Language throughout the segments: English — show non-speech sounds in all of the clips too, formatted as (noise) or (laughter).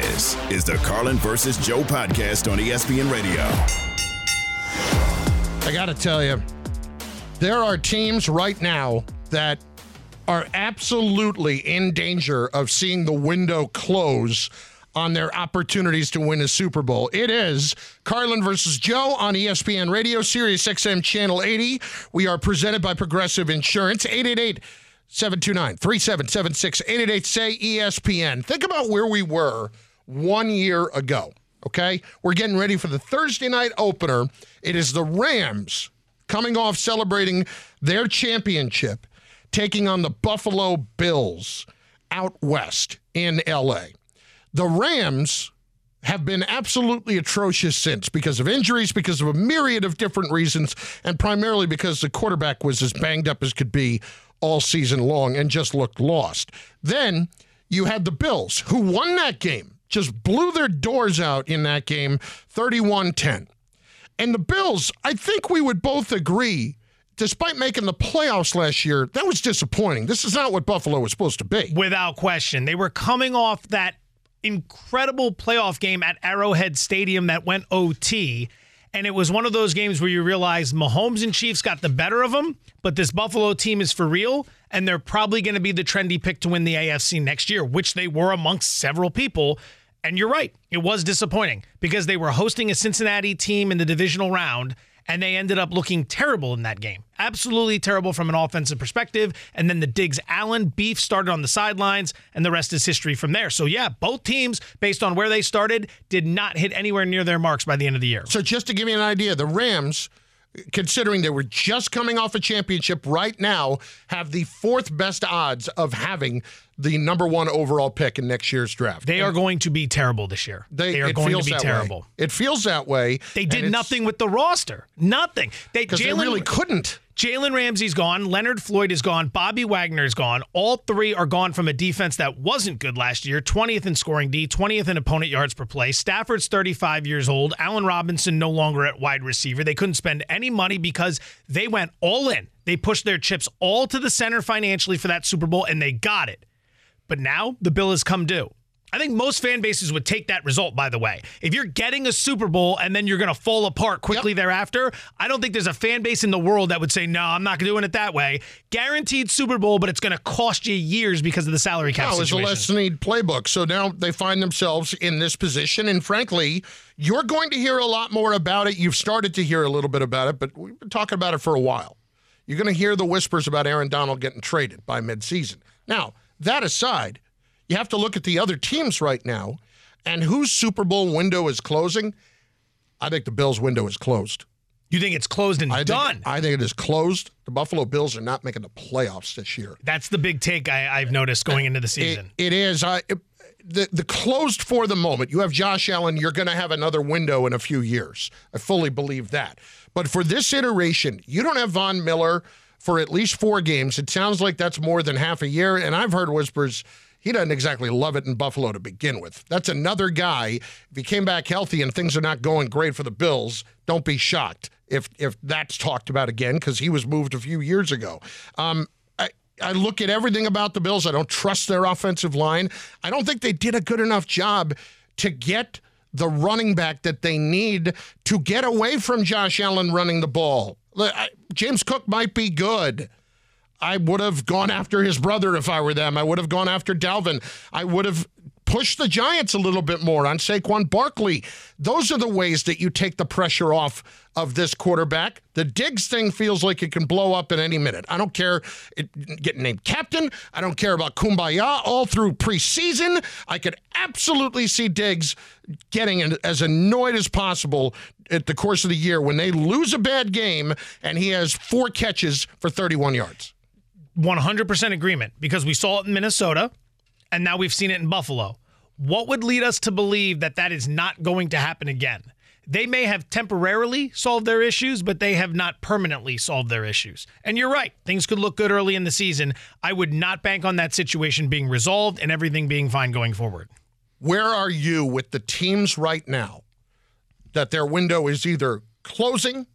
This is the Carlin versus Joe podcast on ESPN Radio. I got to tell you, there are teams right now that are absolutely in danger of seeing the window close on their opportunities to win a Super Bowl. It is Carlin versus Joe on ESPN Radio, Sirius XM Channel 80. We are presented by Progressive Insurance, 888 729 3776 888 say ESPN. Think about where we were one year ago, okay? We're getting ready for the Thursday night opener. It is the Rams coming off celebrating their championship, taking on the Buffalo Bills out west in LA. The Rams have been absolutely atrocious since because of injuries, because of a myriad of different reasons, and primarily because the quarterback was as banged up as could be all season long and just looked lost. Then you had the Bills, who won that game, just blew their doors out in that game 31 10. And the Bills, I think we would both agree, despite making the playoffs last year, that was disappointing. This is not what Buffalo was supposed to be. Without question. They were coming off that incredible playoff game at Arrowhead Stadium that went OT. And it was one of those games where you realize Mahomes and Chiefs got the better of them, but this Buffalo team is for real, and they're probably going to be the trendy pick to win the AFC next year, which they were amongst several people. And you're right, it was disappointing because they were hosting a Cincinnati team in the divisional round and they ended up looking terrible in that game. Absolutely terrible from an offensive perspective. And then the Diggs Allen beef started on the sidelines, and the rest is history from there. So, yeah, both teams, based on where they started, did not hit anywhere near their marks by the end of the year. So, just to give you an idea, the Rams, considering they were just coming off a championship right now, have the fourth best odds of having the number one overall pick in next year's draft. They are going to be terrible this year. They, are going to be terrible. way. It feels that way. They did nothing with the roster. Nothing. They because they really couldn't. Jalen Ramsey's gone. Leonard Floyd is gone. Bobby Wagner is gone. All three are gone from a defense that wasn't good last year 20th in scoring D, 20th in opponent yards per play. Stafford's 35 years old. Allen Robinson no longer at wide receiver. They couldn't spend any money because they went all in. They pushed their chips all to the center financially for that Super Bowl, and they got it. But now the bill has come due. I think most fan bases would take that result, by the way. If you're getting a Super Bowl and then you're going to fall apart quickly thereafter, I don't think there's a fan base in the world that would say, no, I'm not doing it that way. Guaranteed Super Bowl, but it's going to cost you years because of the salary cap No, it's a situation. less need playbook. So now they find themselves in this position. And frankly, you're going to hear a lot more about it. You've started to hear a little bit about it, but we've been talking about it for a while. You're going to hear the whispers about Aaron Donald getting traded by midseason. Now, that aside, you have to look at the other teams right now and whose Super Bowl window is closing. I think the Bills' window is closed. you think it's closed and I done? Think, I think it is closed. The Buffalo Bills are not making the playoffs this year. That's the big take I, I've noticed going into the It, season. it is. I it- the the closed for the moment. You have Josh Allen. You're going to have another window in a few years. I fully believe that. But for this iteration, you don't have Von Miller for at least four games. It sounds like that's more than half a year. And I've heard whispers he doesn't exactly love it in Buffalo to begin with. That's another guy. If he came back healthy and things are not going great for the Bills, don't be shocked if if that's talked about again because he was moved a few years ago. Um, I, I look at everything about the Bills. I don't trust their offensive line. I don't think they did a good enough job to get the running back that they need to get away from Josh Allen running the ball. I- James Cook might be good. I would have gone after his brother if I were them. I would have gone after Dalvin. I would have pushed the Giants a little bit more on Saquon Barkley. Those are the ways that you take the pressure off of this quarterback. The Diggs thing feels like it can blow up at any minute. I don't care it, getting named captain. I don't care about Kumbaya all through preseason. I could absolutely see Diggs getting as annoyed as possible at the course of the year when they lose a bad game and he has four catches for 31 yards. 100% agreement because we saw it in Minnesota and now we've seen it in Buffalo. What would lead us to believe that that is not going to happen again? They may have temporarily solved their issues, but they have not permanently solved their issues. And you're right, things could look good early in the season. I would not bank on that situation being resolved and everything being fine going forward. Where are you with the teams right now that their window is either closing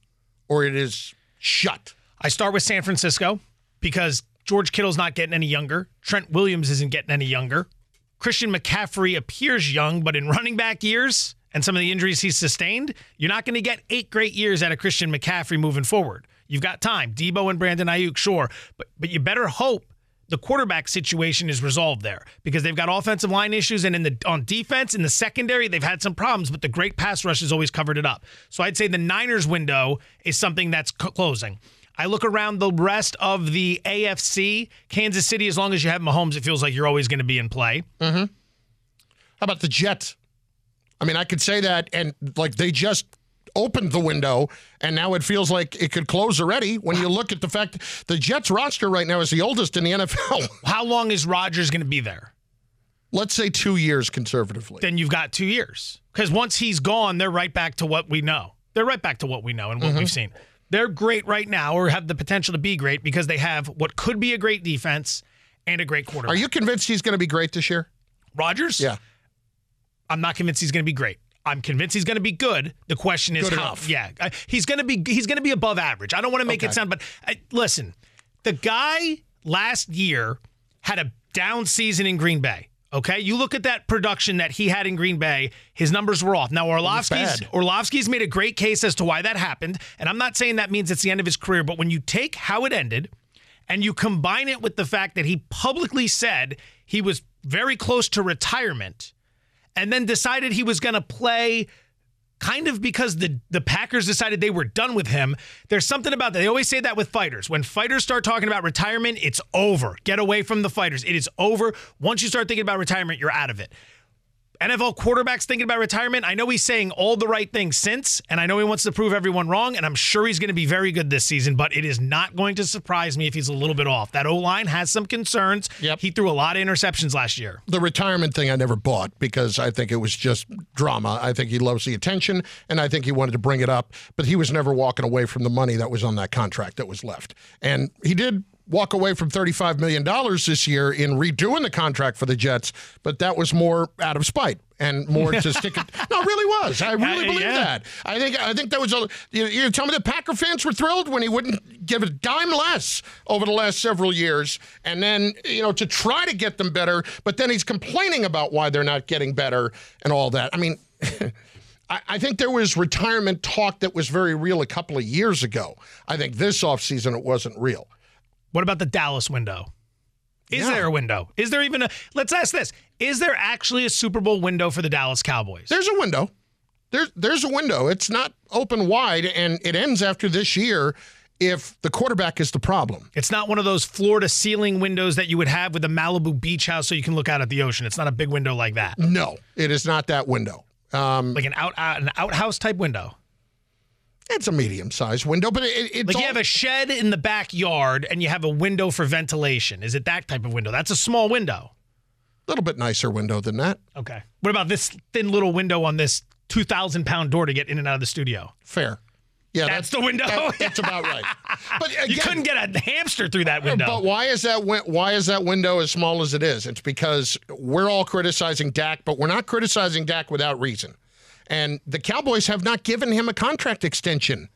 or it is shut? I start with San Francisco because George Kittle's not getting any younger. Trent Williams isn't getting any younger. Christian McCaffrey appears young, but in running back years and some of the injuries he's sustained, you're not going to get eight great years out of Christian McCaffrey moving forward. You've got time. Deebo and Brandon Aiyuk, sure, but but you better hope the quarterback situation is resolved there because they've got offensive line issues and in the on defense in the secondary they've had some problems but the great pass rush has always covered it up. So i'd say the niners window is something that's closing. I look around the rest of the afc kansas city as long as you have mahomes it feels like you're always going to be in play. Mm-hmm. How about the Jets? I mean, I could say that, and like they just opened the window, and now it feels like it could close already. When you look at the fact the Jets roster right now is the oldest in the NFL. (laughs) how long is Rodgers going to be there Let's say two years conservatively. then you've got two years because once he's gone they're right back to what we know they're right back to what we know and what mm-hmm. we've seen they're great right now or have the potential to be great because they have what could be a great defense and a great quarterback. Are you convinced he's going to be great this year? Rodgers? Yeah. I'm not convinced he's going to be great. I'm convinced he's going to be good. The question is Good how. enough. Yeah, he's going to be he's going to be above average. I don't want to make Okay. it sound, but uh, listen, the guy last year had a down season in Green Bay. Okay, you look at that production that he had in Green Bay. His numbers were off. Now Orlovsky's. Orlovsky's made a great case as to why that happened, and I'm not saying that means it's the end of his career. But when you take how it ended, and you combine it with the fact that he publicly said he was very close to retirement and then decided he was going to play kind of because the the Packers decided they were done with him. There's something about that. They always say that with fighters. When fighters start talking about retirement, it's over. Get away from the fighters. It is over. Once you start thinking about retirement, you're out of it. NFL quarterbacks thinking about retirement. I know he's saying all the right things since, and I know he wants to prove everyone wrong, and I'm sure he's going to be very good this season, but it is not going to surprise me if he's a little bit off. That O line has some concerns. Yep. He threw a lot of interceptions last year. the retirement thing I never bought because I think it was just drama. I think he loves the attention and I think he wanted to bring it up, but he was never walking away from the money that was on that contract that was left. And he did walk away from $35 million this year in redoing the contract for the Jets, but that was more out of spite and more to stick it. (laughs) No, it really was. I really believe yeah. that. I think I think that was a. You, you tell me the Packer fans were thrilled when he wouldn't give a dime less over the last several years, and then you know to try to get them better, but then he's complaining about why they're not getting better and all that. I mean. (laughs) I I think there was retirement talk that was very real a couple of years ago. I think this offseason it wasn't real. What about the Dallas window? Is Yeah. there a window? Is there even a let's ask this. Is there actually a Super Bowl window for the Dallas Cowboys? There's a window. There's there's a window. It's not open wide, and it ends after this year if the quarterback is the problem. It's not one of those floor to ceiling windows that you would have with a Malibu beach house so you can look out at the ocean. It's not a big window like that. No, it is not that window. Um, Like an out, out an outhouse type window. It's a medium sized window, but it, it's Like all, you have a shed in the backyard and you have a window for ventilation. Is it that type of window? That's a small window. A little bit nicer window than that. Okay. What about this thin little window on this 2,000 pound door to get in and out of the studio? Fair. Yeah, That's the window. that- that's about right. But (laughs) again, You couldn't get a hamster through that window. But why is that why is that window as small as it is? It's because we're all criticizing Dak, but we're not criticizing Dak without reason. And the Cowboys have not given him a contract extension.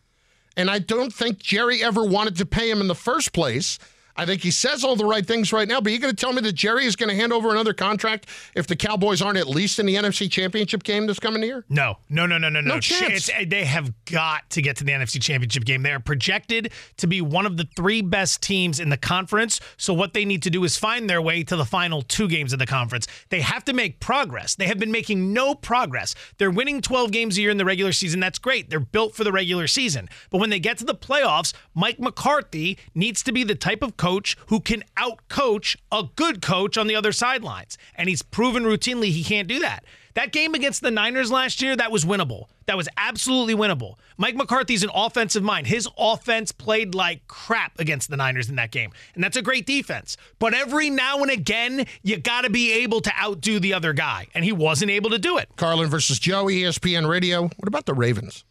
And I don't think Jerry ever wanted to pay him in the first place. I think he says all the right things right now, but you're going to tell me that Jerry is going to hand over another contract if the Cowboys aren't at least in the NFC Championship game this coming year? No, no, no, no, no, no. No chance. It's- they have got to get to the NFC Championship game. They are projected to be one of the three best teams in the conference. So what they need to do is find their way to the final two games of the conference. They have to make progress. They have been making no progress. They're winning 12 games a year in the regular season. That's great. They're built for the regular season. But when they get to the playoffs, Mike McCarthy needs to be the type of coach who can out-coach a good coach on the other sidelines. And he's proven routinely he can't do that. That game against the Niners last year, that was winnable. That was absolutely winnable. Mike McCarthy's an offensive mind. His offense played like crap against the Niners in that game. And that's a great defense. But every now and again, you got to be able to outdo the other guy. And he wasn't able to do it. Carlin versus Joe, ESPN Radio. What about the Ravens?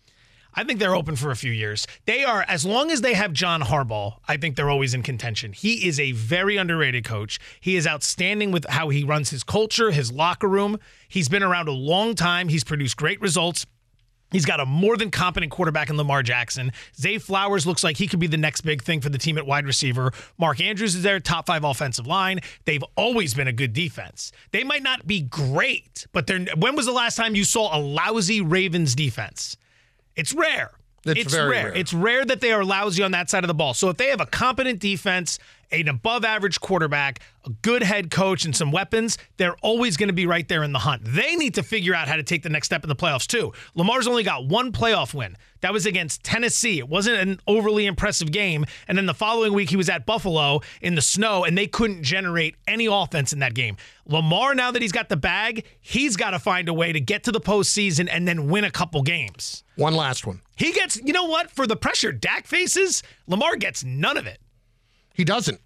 I think they're open for a few years. They are, as long as they have John Harbaugh, I think they're always in contention. He is a very underrated coach. He is outstanding with how he runs his culture, his locker room. He's been around a long time. He's produced great results. He's got a more than competent quarterback in Lamar Jackson. Zay Flowers looks like he could be the next big thing for the team at wide receiver. Mark Andrews is their top five offensive line. They've always been a good defense. They might not be great, but when was the last time you saw a lousy Ravens defense? It's rare. It's It's, very rare. rare. It's rare that they are lousy on that side of the ball. So if they have a competent defense, an above average quarterback, a good head coach, and some weapons, they're always going to be right there in the hunt. They need to figure out how to take the next step in the playoffs, too. Lamar's only got one playoff win. That was against Tennessee. It wasn't an overly impressive game. And then the following week, he was at Buffalo in the snow, and they couldn't generate any offense in that game. Lamar, now that he's got the bag, he's got to find a way to get to the postseason and then win a couple games. One last one. He gets, you know what? For the pressure Dak faces, Lamar gets none of it. He doesn't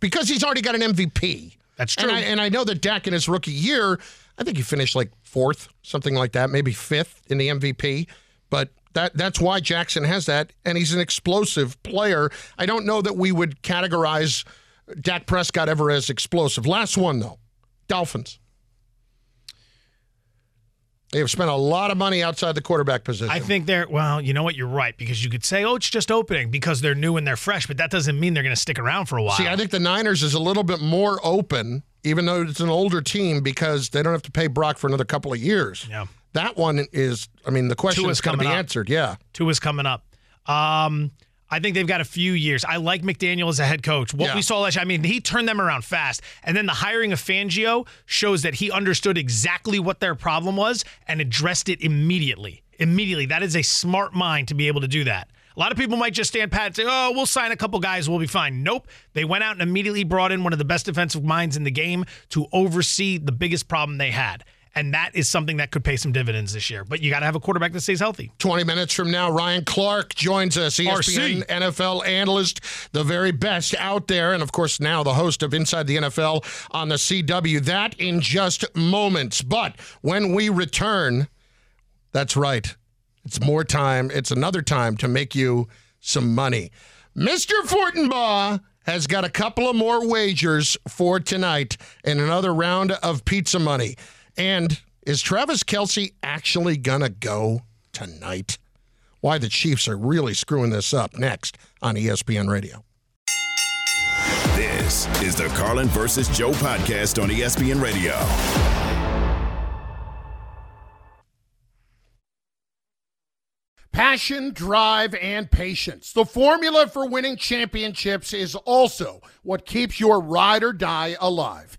because he's already got an MVP. That's And true. I, and I know that Dak in his rookie year, I think he finished like fourth, something like that, maybe fifth in the MVP. But that that's why Jackson has that, and he's an explosive player. I don't know that we would categorize Dak Prescott ever as explosive. Last one though, Dolphins. They have spent a lot of money outside the quarterback position. I think they're, well, you know what? You're right because you could say, oh, it's just opening because they're new and they're fresh, but that doesn't mean they're going to stick around for a while. See, I think the Niners is a little bit more open, even though it's an older team, because they don't have to pay Brock for another couple of years. Yeah. That one is, I mean, the question Tua's is going to be up. answered. Yeah. Tua is coming up. Um, I think they've got a few years. I like McDaniel as a head coach. What Yeah. we saw last year, I mean, he turned them around fast. And then the hiring of Fangio shows that he understood exactly what their problem was and addressed it immediately. Immediately. That is a smart mind to be able to do that. A lot of people might just stand pat and say, oh, we'll sign a couple guys, we'll be fine. Nope. They went out and immediately brought in one of the best defensive minds in the game to oversee the biggest problem they had. And that is something that could pay some dividends this year. But you got to have a quarterback that stays healthy. 20 minutes from now, Ryan Clark joins us, ESPN RC. NFL analyst, the very best out there, and of course, now the host of Inside the NFL on the CW. That in just moments. But when we return, that's right, it's more time, it's another time to make you some money. Mr. Fortenbaugh has got a couple of more wagers for tonight and another round of pizza money. And is Travis Kelce actually going to go tonight? Why the Chiefs are really screwing this up next on ESPN Radio. This is the Carlin versus Joe podcast on ESPN Radio. Passion, drive, and patience. The formula for winning championships is also what keeps your ride or die alive.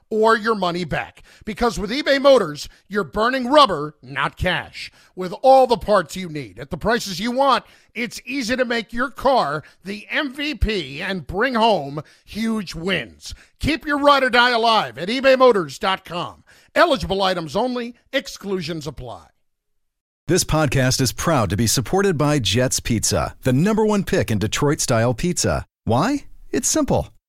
or your money back. Because with eBay Motors, you're burning rubber, not cash. With all the parts you need at the prices you want, it's easy to make your car the MVP and bring home huge wins. Keep your ride or die alive at ebaymotors.com. Eligible items only, exclusions apply. This podcast is proud to be supported by Jets Pizza, the number one pick in Detroit style pizza. Why? It's simple.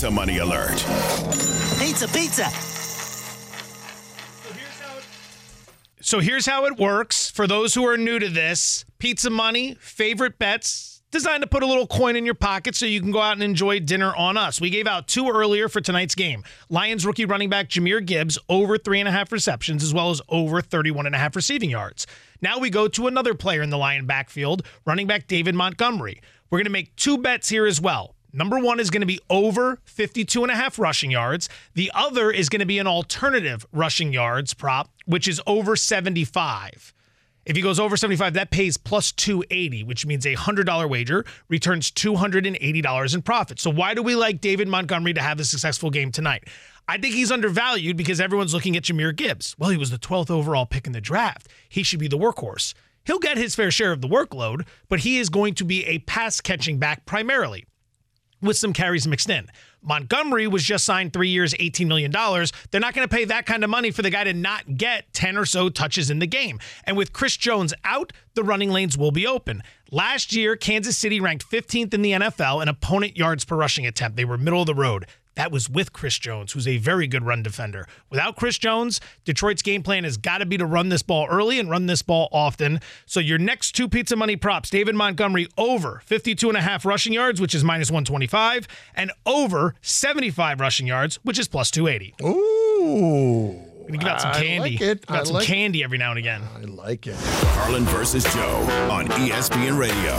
Pizza money alert. Pizza, pizza. So here's how it works for those who are new to this Pizza Money, favorite bets. designed to put a little coin in your pocket so you can go out and enjoy dinner on us. We gave out two earlier for tonight's game. Lions rookie running back Jahmyr Gibbs over three and a half receptions, as well as over 31 and a half receiving yards. Now we go to another player in the Lion backfield, running back David Montgomery. We're going to make two bets here as well. Number one is going to be over 52 and a half rushing yards. The other is going to be an alternative rushing yards prop, which is over 75. If he goes over 75, that pays plus 280, which means a $100 wager returns $280 in profit. So why do we like David Montgomery to have a successful game tonight? I think he's undervalued because everyone's looking at Jahmyr Gibbs. Well, he was the 12th overall pick in the draft. He should be the workhorse. He'll get his fair share of the workload, but he is going to be a pass catching back primarily with some carries mixed in. Montgomery was just signed three years, $18 million. They're not going to pay that kind of money for the guy to not get 10 or so touches in the game. And with Chris Jones out, the running lanes will be open. Last year, Kansas City ranked 15th in the NFL in opponent yards per rushing attempt. They were middle of the road. That was with Chris Jones, who's a very good run defender. Without Chris Jones, Detroit's game plan has got to be to run this ball early and run this ball often. So your next two pizza money props, David Montgomery over 52 and a half rushing yards, which is minus 125, and over 75 rushing yards, which is plus 280. Ooh. We give out some candy. I candy. like it. Give out I some like candy every now and again. I like it. Carlin versus Joe on ESPN Radio.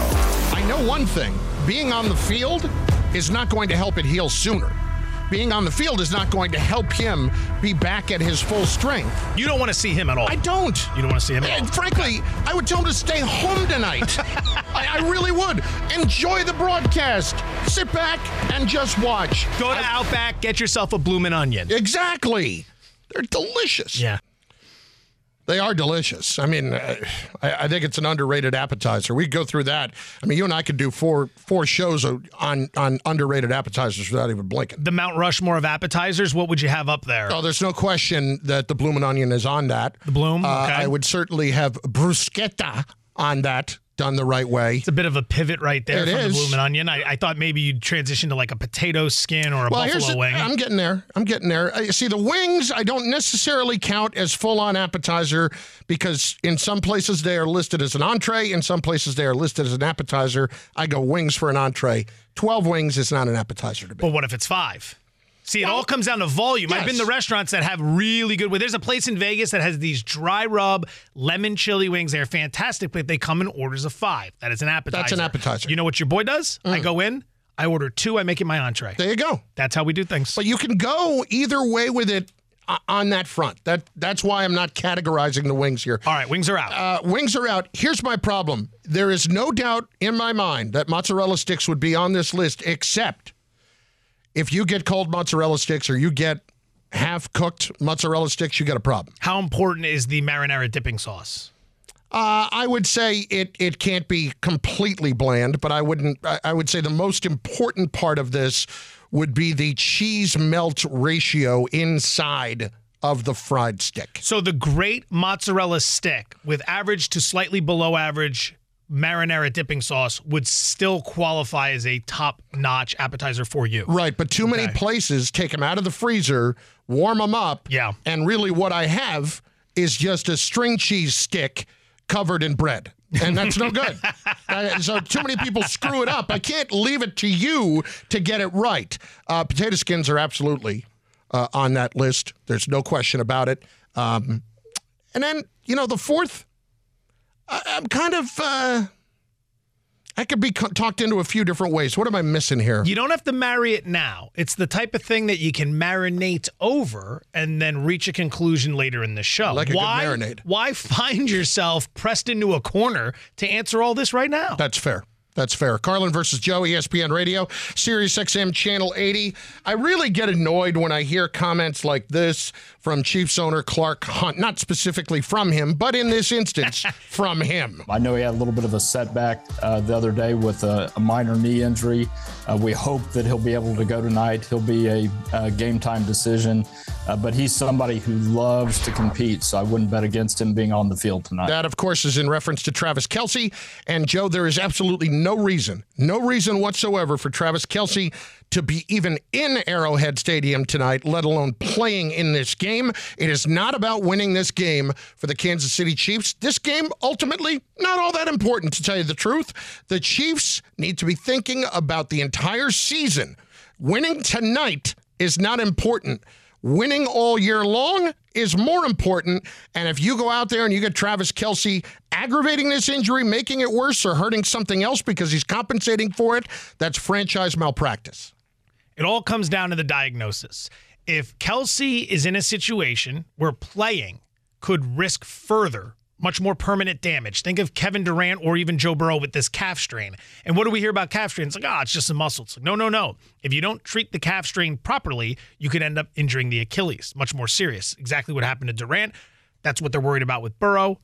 I know one thing being on the field is not going to help it heal sooner. Being on the field is not going to help him be back at his full strength. You don't want to see him at all. I don't. You don't want to see him at all. And frankly, I would tell him to stay home tonight. (laughs) I, I really would. Enjoy the broadcast. Sit back and just watch. Go to Outback, get yourself a bloomin' onion. Exactly. They're delicious. Yeah. They are delicious. I mean, uh, I, I think it's an underrated appetizer. We could go through that. I mean, you and I could do four four shows on on underrated appetizers without even blinking. The Mount Rushmore of appetizers, what would you have up there? Oh, there's no question that the bloomin' onion is on that. The bloom? Uh, Okay. I would certainly have bruschetta on that, done the right way. It's a bit of a pivot right there It from is. the bloomin' onion. I, I thought maybe you'd transition to like a potato skin or a Well, buffalo the, wing. I'm getting there. I'm getting there. Uh, see, the wings I don't necessarily count as full on appetizer because in some places they are listed as an entree, in some places they are listed as an appetizer. I go wings for an entree. Twelve wings is not an appetizer to me. but what if it's five? See, it all comes down to volume. I've been to restaurants that have really good. Wings. There's a place in Vegas that has these dry rub lemon chili wings. They're fantastic, but they come in orders of five. That is an appetizer. That's an appetizer. Mm. You know what your boy does? I go in, I order two, I make it my entree. there you go. That's how we do things. But you can go either way with it on that front. That that's why I'm not categorizing the wings here. all right, wings are out. Uh, wings are out. Here's my problem. There is no doubt in my mind that mozzarella sticks would be on this list, except if you get cold mozzarella sticks or you get half cooked mozzarella sticks, you got a problem. how important is the marinara dipping sauce? Uh, I would say it it can't be completely bland, but I wouldn't. I, I would say the most important part of this would be the cheese melt ratio inside of the fried stick. So the great mozzarella stick with average to slightly below average marinara dipping sauce would still qualify as a top-notch appetizer for you. Right, but too many places take them out of the freezer, warm them up. Yeah. And really, what I have is just a string cheese stick covered in bread. And that's no good. (laughs) Uh, so, too many people screw it up. I can't leave it to you to get it right. Uh, potato skins are absolutely uh, on that list. There's no question about it. Um, and then, you know, the fourth, I, I'm kind of. Uh, I could be co- talked into a few different ways. What am I missing here? You don't have to marry it now. It's the type of thing that you can marinate over and then reach a conclusion later in the show. like a good why, marinade. Why find yourself pressed into a corner to answer all this right now? That's fair. That's fair. Carlin versus Joe, ESPN Radio, Sirius XM Channel 80. I really get annoyed when I hear comments like this from Chiefs owner Clark Hunt. Not specifically from him, but in this instance, (laughs) from him. I know he had a little bit of a setback uh, the other day with a, a minor knee injury. Uh, we hope that he'll be able to go tonight. He'll be a, uh game time decision, uh, but he's somebody who loves to compete, so I wouldn't bet against him being on the field tonight. That, of course, is in reference to Travis Kelce. And Joe, there is absolutely no reason, no reason whatsoever for Travis Kelce to be even in Arrowhead Stadium tonight, let alone playing in this game. It is not about winning this game for the Kansas City Chiefs. This game, ultimately, not all that important, to tell you the truth. The Chiefs need to be thinking about the entire season. Winning tonight is not important. Winning all year long is more important. And if you go out there and you get Travis Kelce aggravating this injury, making it worse, or hurting something else because he's compensating for it, that's franchise malpractice. It all comes down to the diagnosis. If Kelce is in a situation where playing could risk further much more permanent damage. Think of Kevin Durant or even Joe Burrow with this calf strain. And what do we hear about calf strain? It's like, oh, it's just a muscle. It's like, no, no, no. If you don't treat the calf strain properly, you could end up injuring the Achilles. Much more serious. Exactly what happened to Durant. That's what they're worried about with Burrow.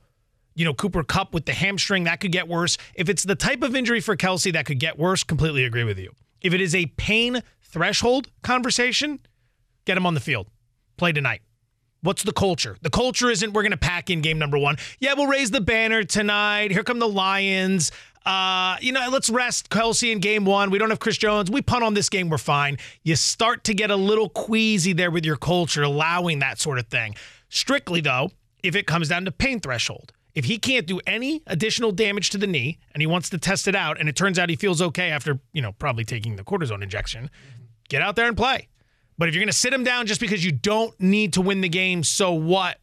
You know, Cooper Kupp with the hamstring, that could get worse. If it's the type of injury for Kelce that could get worse, completely agree with you. If it is a pain threshold conversation, get him on the field. Play tonight. What's the culture? The culture isn't we're going to pack in game number one. Yeah, we'll raise the banner tonight. Here come the Lions. Uh, you know, let's rest Kelce in game one. We don't have Chris Jones. We punt on this game. We're fine. You start to get a little queasy there with your culture, allowing that sort of thing. Strictly, though, if it comes down to pain threshold, if he can't do any additional damage to the knee and he wants to test it out and it turns out he feels okay after, you know, probably taking the cortisone injection, get out there and play. But if you're going to sit him down just because you don't need to win the game, so what?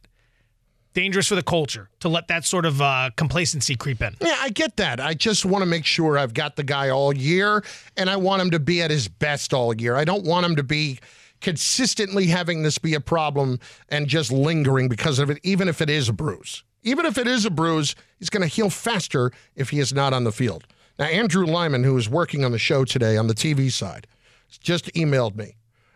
Dangerous for the culture to let that sort of uh, complacency creep in. Yeah, I get that. I just want to make sure I've got the guy all year, and I want him to be at his best all year. I don't want him to be consistently having this be a problem and just lingering because of it, even if it is a bruise. Even if it is a bruise, he's going to heal faster if he is not on the field. Now, Andrew Lyman, who is working on the show today on the TV side, just emailed me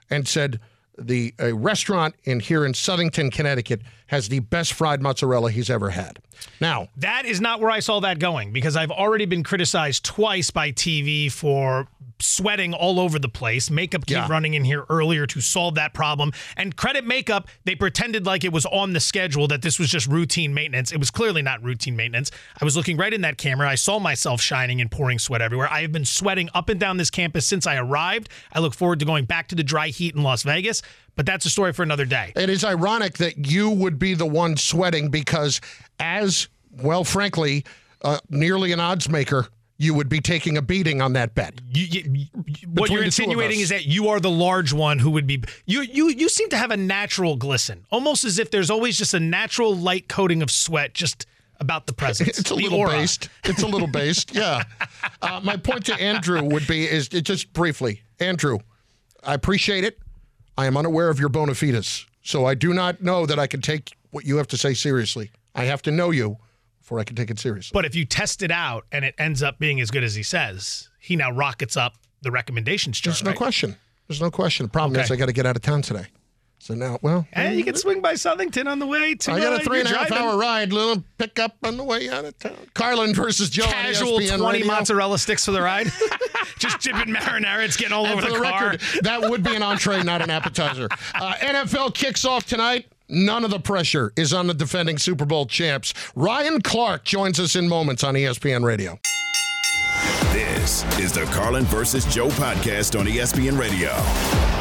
and said the a restaurant in here in Southington, Connecticut, has the best fried mozzarella he's ever had. Now, that is not where I saw that going because I've already been criticized twice by TV for sweating all over the place. Makeup came yeah. running in here earlier to solve that problem. And credit makeup, they pretended like it was on the schedule that this was just routine maintenance. It was clearly not routine maintenance. I was looking right in that camera. I saw myself shining and pouring sweat everywhere. I have been sweating up and down this campus since I arrived. I look forward to going back to the dry heat in Las Vegas. But that's a story for another day. It is ironic that you would be the one sweating because, as well, frankly, uh, nearly an odds maker you would be taking a beating on that bet. You, you, what you're insinuating is that you are the large one who would be. You you you seem to have a natural glisten, almost as if there's always just a natural light coating of sweat just about the presence. (laughs) It's a little aura. based. It's a little (laughs) based. Yeah. Uh, my point to Andrew would be is just briefly, Andrew, I appreciate it. I am unaware of your bona fides, so I do not know that I can take what you have to say seriously. I have to know you before I can take it seriously. But if you test it out and it ends up being as good as he says, he now rockets up the recommendations chart. There's no right? question. There's no question. The problem okay. is I got to get out of town today. So now, well, and you can swing by Southington on the way to. I got a uh, three and a half hour ride, little pickup on the way out of town. Carlin versus Joe. Casual twenty radio. mozzarella sticks for the ride. (laughs) Just dipping marinara. It's getting all and over the, the car. Record, that would be an entree, not an appetizer. (laughs) Uh, NFL kicks off tonight. None of the pressure is on the defending Super Bowl champs. Ryan Clark joins us in moments on ESPN Radio. This is the Carlin versus Joe podcast on ESPN Radio.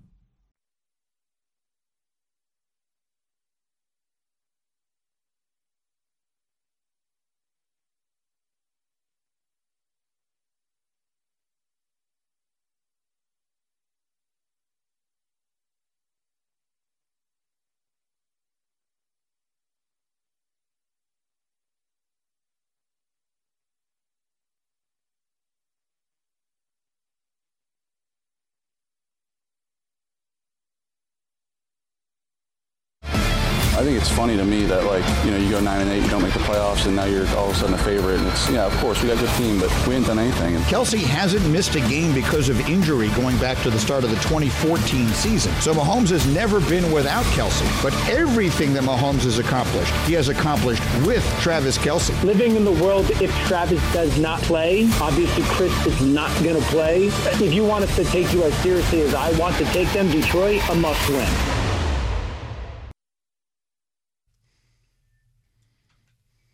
I think it's funny to me that like you know you go nine and eight, you don't make the playoffs, and now you're all of a sudden a favorite. And it's yeah, of course we got a good team, but we ain't done anything. And Kelce hasn't missed a game because of injury going back to the start of the 2014 season. So Mahomes has never been without Kelce, But everything that Mahomes has accomplished, he has accomplished with Travis Kelce. Living in the world, if Travis does not play, obviously Chris is not going to play. If you want us to take you as seriously as I want to take them, Detroit, a must win.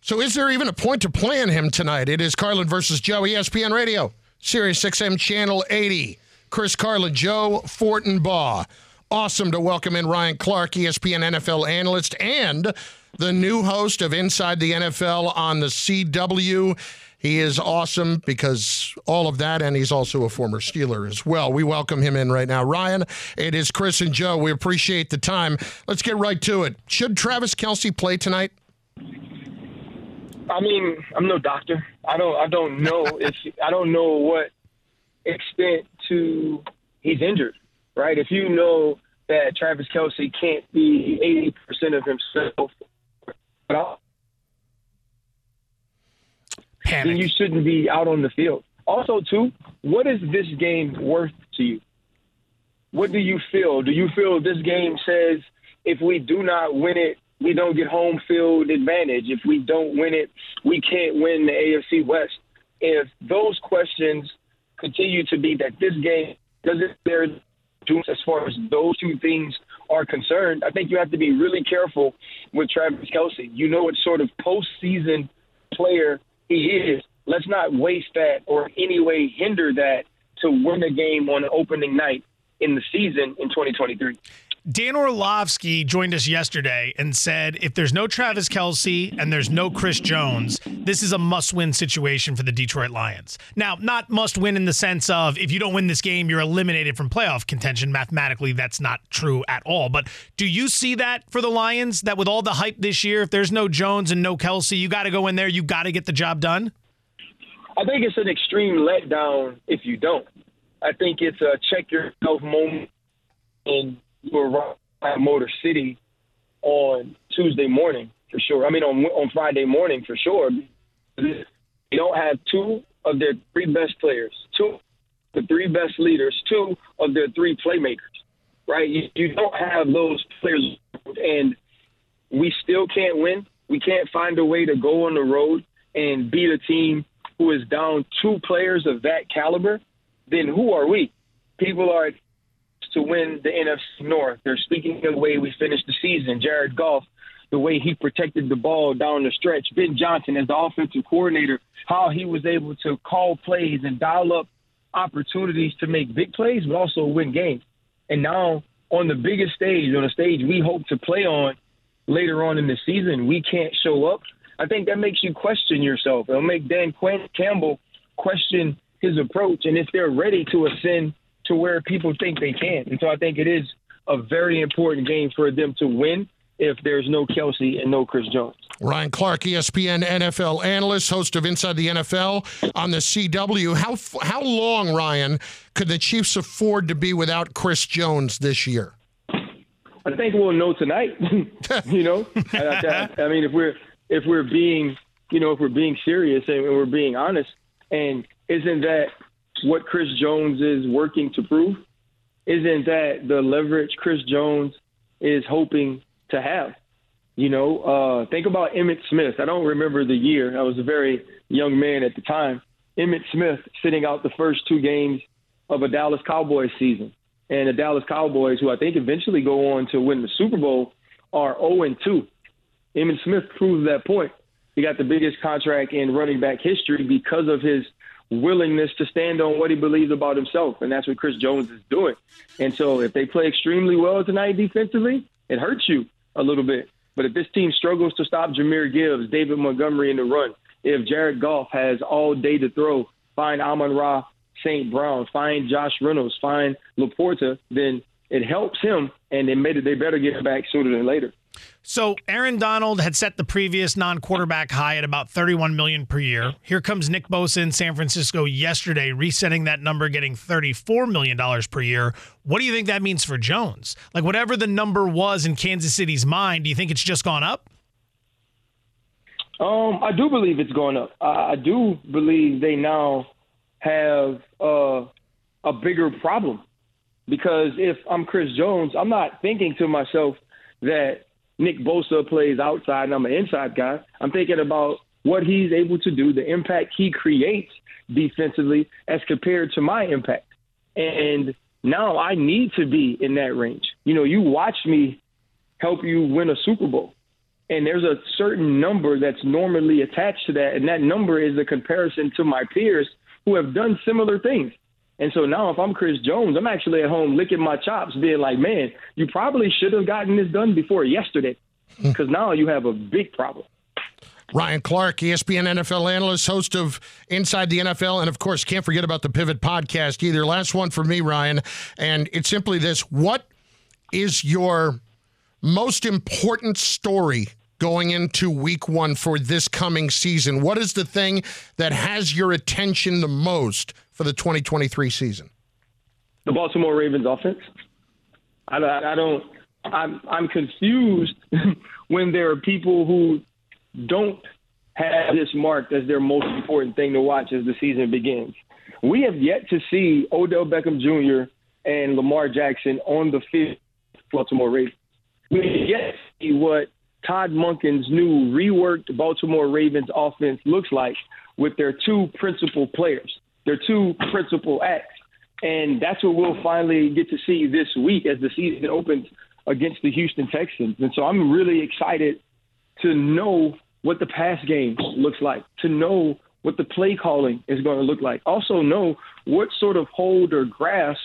So is there even a point to playing him tonight? It is Carlin versus Joe, ESPN Radio, Sirius XM Channel 80. Chris Carlin, Joe Fortenbaugh. Awesome to welcome in Ryan Clark, ESPN NFL analyst, and the new host of Inside the NFL on the CW. He is awesome because all of that, and he's also a former Steeler as well. We welcome him in right now. Ryan, it is Chris and Joe. We appreciate the time. Let's get right to it. Should Travis Kelce play tonight? I mean, I'm no doctor. I don't. I don't know (laughs) if I don't know what extent to he's injured, right? If you know that Travis Kelce can't be 80 percent of himself, Panic. then you shouldn't be out on the field. Also, too, what is this game worth to you? What do you feel? Do you feel this game says if we do not win it, we don't get home field advantage? If we don't win it, we can't win the AFC West. If those questions continue to be that this game doesn't there as far as those two things are concerned, I think you have to be really careful with Travis Kelce. You know what sort of postseason player he is. Let's not waste that or in any way hinder that to win a game on an opening night in the season in 2023. Dan Orlovsky joined us yesterday and said if there's no Travis Kelce and there's no Chris Jones, this is a must win situation for the Detroit Lions. Now, not must win in the sense of if you don't win this game, you're eliminated from playoff contention. Mathematically, that's not true at all. But do you see that for the Lions? That with all the hype this year, if there's no Jones and no Kelce, you got to go in there, you got to get the job done? I think it's an extreme letdown if you don't. I think it's a check yourself moment and you arrive at Motor City on Tuesday morning for sure. I mean, on on Friday morning for sure. You don't have two of their three best players, two the three best leaders, two of their three playmakers. Right? You, you don't have those players, and we still can't win. We can't find a way to go on the road and beat a team who is down two players of that caliber. Then who are we? People are to win the NFC North. They're speaking of the way we finished the season. Jared Goff, the way he protected the ball down the stretch. Ben Johnson, as the offensive coordinator, how he was able to call plays and dial up opportunities to make big plays, but also win games. And now, on the biggest stage, on a stage we hope to play on later on in the season, we can't show up. I think that makes you question yourself. It'll make Dan Quinn Campbell question his approach and if they're ready to ascend to where people think they can. And so I think it is a very important game for them to win if there's no Kelce and no Chris Jones. Ryan Clark, ESPN NFL analyst, host of Inside the NFL on the CW. How how long, Ryan, could the Chiefs afford to be without Chris Jones this year? I think we'll know tonight. (laughs) you know, I, I, I mean, if we're if we're being, you know, if we're being serious and we're being honest, and isn't that what Chris Jones is working to prove? Isn't that the leverage Chris Jones is hoping to have? You know, uh, think about Emmitt Smith. I don't remember the year. I was a very young man at the time. Emmitt Smith sitting out the first two games of a Dallas Cowboys season. And the Dallas Cowboys, who I think eventually go on to win the Super Bowl, are 0 2. Emmitt Smith proves that point. He got the biggest contract in running back history because of his willingness to stand on what he believes about himself. And that's what Chris Jones is doing. And so if they play extremely well tonight defensively, it hurts you a little bit. But if this team struggles to stop Jahmyr Gibbs, David Montgomery in the run, if Jared Goff has all day to throw, find Amon Ra St. Brown, find Josh Reynolds, find Laporta, then it helps him, and they made it. They better get back sooner than later. So Aaron Donald had set the previous non-quarterback high at about 31 million per year. Here comes Nick Bosa in San Francisco yesterday, resetting that number, getting 34 million dollars per year. What do you think that means for Jones? Like whatever the number was in Kansas City's mind, do you think it's just gone up? Um, I do believe it's going up. I, I do believe they now have uh, a bigger problem because if I'm Chris Jones, I'm not thinking to myself that Nick Bosa plays outside and I'm an inside guy. I'm thinking about what he's able to do, the impact he creates defensively as compared to my impact. And now I need to be in that range. You know, you watch me help you win a Super Bowl. And there's a certain number that's normally attached to that. And that number is a comparison to my peers who have done similar things. And so now, if I'm Chris Jones, I'm actually at home licking my chops, being like, man, you probably should have gotten this done before yesterday hmm. because now you have a big problem. Ryan Clark, ESPN NFL analyst, host of Inside the NFL, and of course, can't forget about the Pivot podcast either. Last one for me, Ryan, and it's simply this What is your most important story going into week one for this coming season? What is the thing that has your attention the most for the 2023 season? The Baltimore Ravens offense. I, I, don't. I'm I'm confused (laughs) when there are people who don't have this marked as their most important thing to watch as the season begins. We have yet to see Odell Beckham Jr. and Lamar Jackson on the field. Baltimore Ravens. We have yet to see what Todd Monken's new reworked Baltimore Ravens offense looks like with their two principal players, their two principal acts. And that's what we'll finally get to see this week as the season opens against the Houston Texans. And so I'm really excited to know what the pass game looks like, to know what the play calling is going to look like. Also know what sort of hold or grasp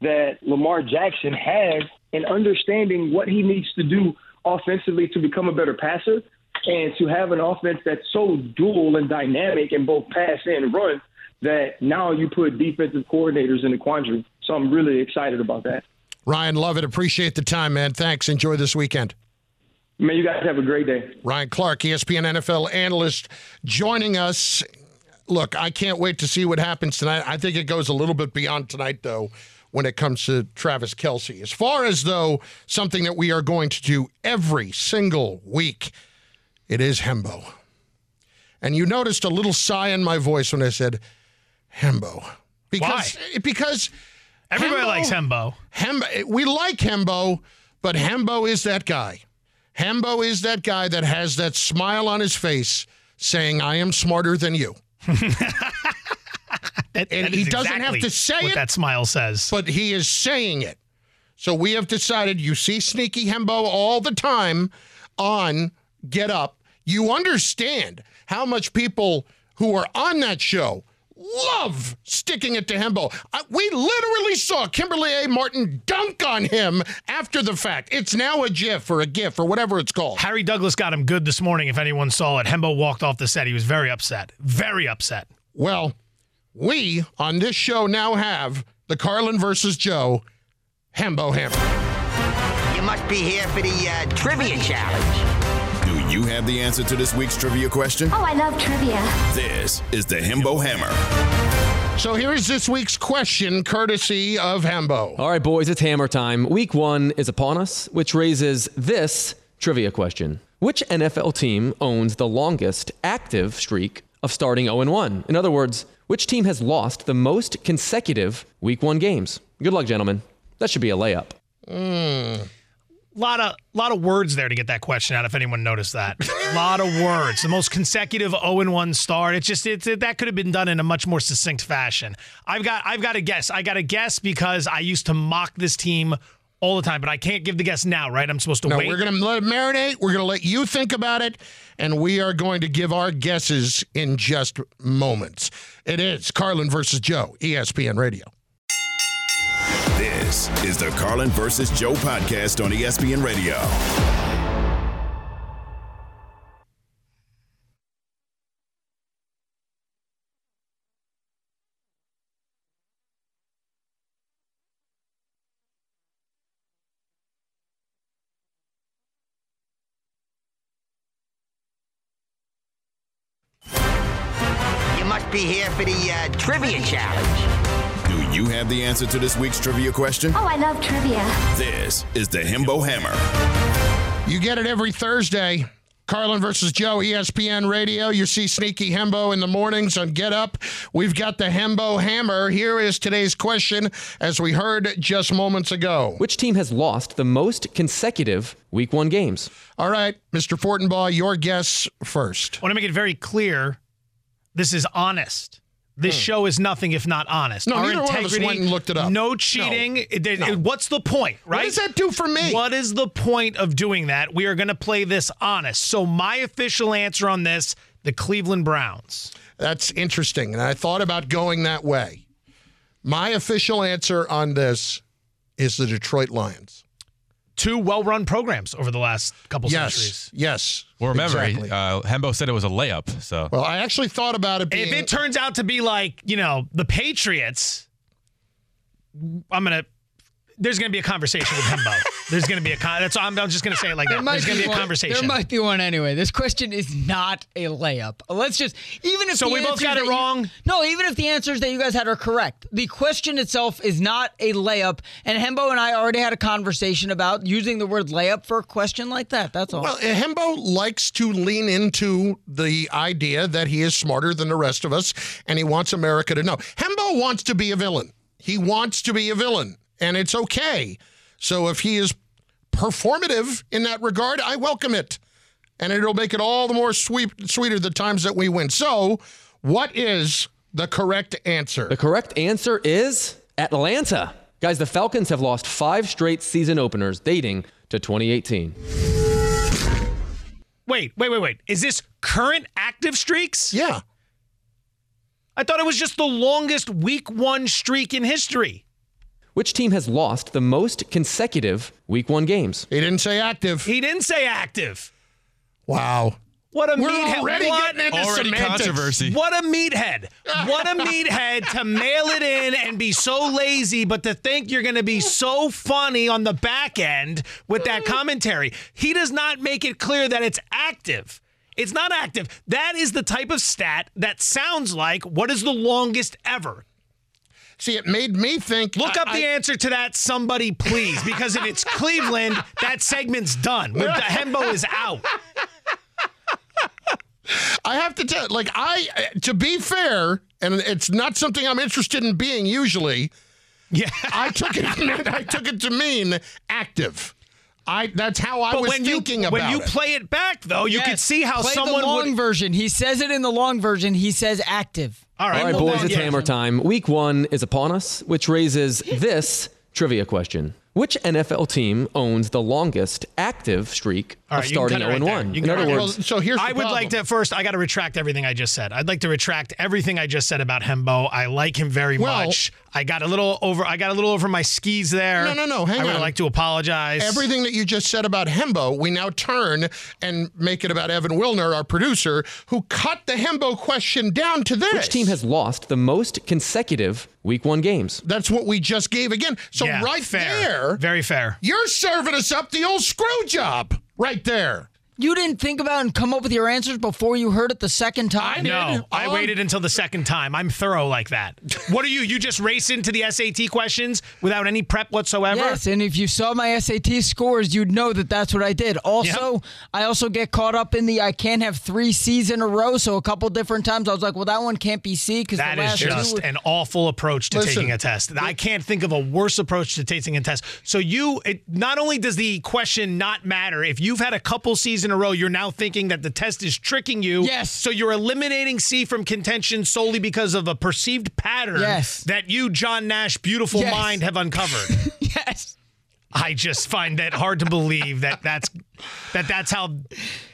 that Lamar Jackson has in understanding what he needs to do offensively to become a better passer and to have an offense that's so dual and dynamic in both pass and run that now you put defensive coordinators in the quandary. So I'm really excited about that. Ryan, love it. Appreciate the time, man. Thanks. Enjoy this weekend. Man, you guys have a great day. Ryan Clark, ESPN NFL analyst, joining us. Look, I can't wait to see what happens tonight. I think it goes a little bit beyond tonight, though, when it comes to Travis Kelce. As far as, though, something that we are going to do every single week, it is Hembo. And you noticed a little sigh in my voice when I said Hembo. Because, Because Everybody likes Hembo. Hembo. Eh, we like Hembo, but Hembo is that guy. Hembo is that guy that has that smile on his face saying, I am smarter than you. (laughs) That- And that he doesn't exactly have to say what it. that smile says. But he is saying it. So we have decided you see Sneaky Hembo all the time on Get Up. You understand how much people who are on that show love sticking it to Hembo. I, we literally saw Kimberly A. Martin dunk on him after the fact. It's now a GIF or a GIF or whatever it's called. Harry Douglas got him good this morning. If anyone saw it, Hembo walked off the set. He was very upset. Very upset. Well, we on this show now have the Carlin versus Joe Hembo Hammer. You must be here for the uh, trivia challenge. Do you have the answer to this week's trivia question? Oh, I love trivia. This is the Himbo Hammer. So here is this week's question, courtesy of Hembo. All right, boys, it's hammer time. Week one is upon us, which raises this trivia question Which NFL team owns the longest active streak of starting 0 1? In other words, which team has lost the most consecutive week one games? Good luck, gentlemen. That should be a layup. A lot of lot of words there to get that question out. If anyone noticed that, a lot of words. The most consecutive 0 1 start. It's just it's it, that could have been done in a much more succinct fashion. I've got I've got to guess. I got a guess because I used to mock this team all the time, but I can't give the guess now, right? I'm supposed to No, wait. we're going to let it marinate. We're going to let you think about it, and we are going to give our guesses in just moments. It is Carlin versus Joe, ESPN Radio. This this is the Carlin versus Joe podcast on ESPN Radio. You must be here for the uh, trivia challenge. Do you have the answer to this week's trivia question? Oh, I love trivia. This is the Himbo Hammer. You get it every Thursday. Carlin versus Joe, ESPN Radio. You see Sneaky Hembo in the mornings on Get Up. We've got the Hembo Hammer. Here is today's question, as we heard just moments ago. Which team has lost the most consecutive Week One games? All right, Mr. Fortenbaugh, your guess first. I want to make it very clear this is honest. This show is nothing if not honest. Hmm. No, Our neither one of us went and looked it up. No cheating. No. No. what's the point, right? What does that do for me? What is the point of doing that? We are going to play this honest. So my official answer on this, the Cleveland Browns. That's interesting. And I thought about going that way. My official answer on this is the Detroit Lions. Two well-run programs over the last couple Yes. centuries. Yes. Well, remember, exactly. uh, Hembo said it was a layup. So Well, I actually thought about it being. If it turns out to be like, you know, the Patriots, I'm going to there's going to be a conversation with Hembo. (laughs) There's going to be a con- that's I'm, I'm just going to say it like There that. might There's going to be a one- conversation. There might be one anyway. This question is not a layup. Let's just even if So the we both got it that you- wrong? no, even if the answers that you guys had are correct, the question itself is not a layup. And Hembo and I already had a conversation about using the word layup for a question like that. That's all. Well, uh, Hembo likes to lean into the idea that he is smarter than the rest of us and he wants America to know. Hembo wants to be a villain. He wants to be a villain, and it's okay. So if he is performative in that regard, I welcome it. And it'll make it all the more sweet, sweeter the times that we win. So, what is the correct answer? The correct answer is Atlanta. Guys, the Falcons have lost five straight season openers dating to 2018. Wait, wait, wait, wait. Is this current active streaks? Yeah. I thought it was just the longest week one streak in history. Which team has lost the most consecutive Week One games? He didn't say active. He didn't say active. Wow. What a We're meathead. already what, getting into Already semantics. controversy. What a meathead. What a meathead to mail it in and be so lazy, but to think you're going to be so funny on the back end with that commentary. He does not make it clear that it's active. It's not active. That is the type of stat that sounds like what is the longest ever. See, it made me think. Look I- up the answer to that, somebody, please, because if it's Cleveland, that segment's done. We're- Hembo is out. I have to tell, like, I, to be fair, and it's not something I'm interested in being usually. Yeah. I took it. (laughs) I took it to mean active. I. That's how I But was when you about it. when you it. play it back, though, you could see how Play someone the long would. version. He says it in the long version. He says active. All right, All right, well, boys, it's yeah. hammer time. Week one is upon us, which raises this trivia question. Which NFL team owns the longest active streak All of right, you can starting cut it 0 right 1? In other words, Well, so here's the I would like to first. I got to retract everything I just said. I'd like to retract everything I just said about Hembo. I like him very Well- much. I got a little over. I got a little over my skis there. No, no, no, hang on. I would like to apologize. Everything that you just said about Hembo, we now turn and make it about Evan Wilner, our producer, who cut the Hembo question down to this. which team has lost the most consecutive Week One games? That's what we just gave again. So Yeah, right fair. there, very fair. you're serving us up the old screw job right there. You didn't think about and come up with your answers before you heard it the second time? No, I All I'm- waited until the second time. I'm thorough like that. What are you? You just race into the SAT questions without any prep whatsoever? Yes, and if you saw my SAT scores, you'd know that that's what I did. Also, I also get caught up in the I can't have three C's in a row. So a couple different times I was like, well, that one can't be C because That the is last just two. an awful approach to Listen, taking a test. I can't think of a worse approach to taking a test. So you, it, not only does the question not matter, if you've had a couple C's in a row, you're now thinking that the test is tricking you. Yes. So you're eliminating C from contention solely because of a perceived pattern Yes. that you, John Nash, beautiful Yes. mind, have uncovered. (laughs) yes. I just find that hard to believe that that's that that's how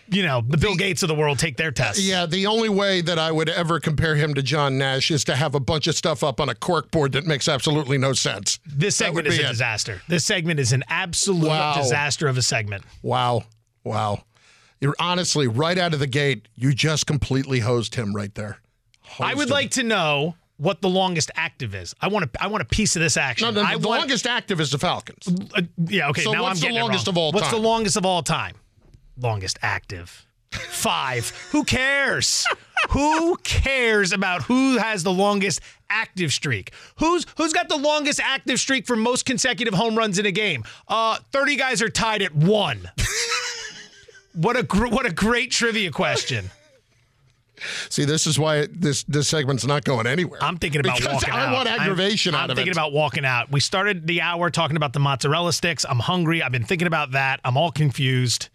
you know the Bill Gates of the world take their tests. Yeah, the only way that I would ever compare him to John Nash is to have a bunch of stuff up on a corkboard that makes absolutely no sense. This segment is a it. disaster. This segment is an absolute Wow. disaster of a segment. Wow. Wow. You're honestly right out of the gate, you just completely hosed him right there. I would him. like to know what the longest active is. I want to. I want a piece of this action. No, the, the want, longest active is the Falcons. Uh, yeah. Okay. So now what's I'm the longest of all What's the longest of all time? Longest active. (laughs) Five. Who cares? who cares about who has the longest active streak? Who's who's got the longest active streak for most consecutive home runs in a game? Uh, 30 guys are tied at 1. (laughs) what a gr- what a great trivia question. (laughs) See, this is why this this segment's not going anywhere. I'm thinking about because walking I out. want aggravation I'm, out I'm of thinking about walking out. We started the hour talking about the mozzarella sticks. I'm hungry. I've been thinking about that. I'm all confused.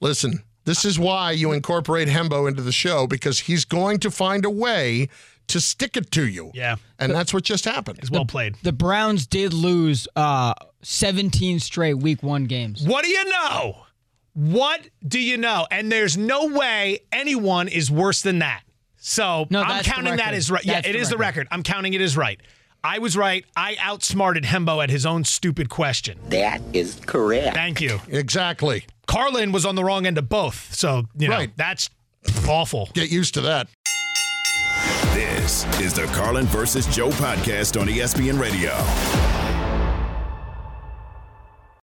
Listen, this is why you incorporate Hembo into the show because he's going to find a way to stick it to you. Yeah. And that's what just happened. It's well played. The Browns did lose uh, 17 straight Week One games. What do you know? What do you know? And there's no way anyone is worse than that. So No, I'm counting that as right. Yeah, That's it the is the record. record. I'm counting it as right. I was right. I outsmarted Hembo at his own stupid question. That is correct. Thank you. Exactly. Carlin was on the wrong end of both. So, you know, Right. that's awful. Get used to that. This is the Carlin versus Joe podcast on ESPN Radio.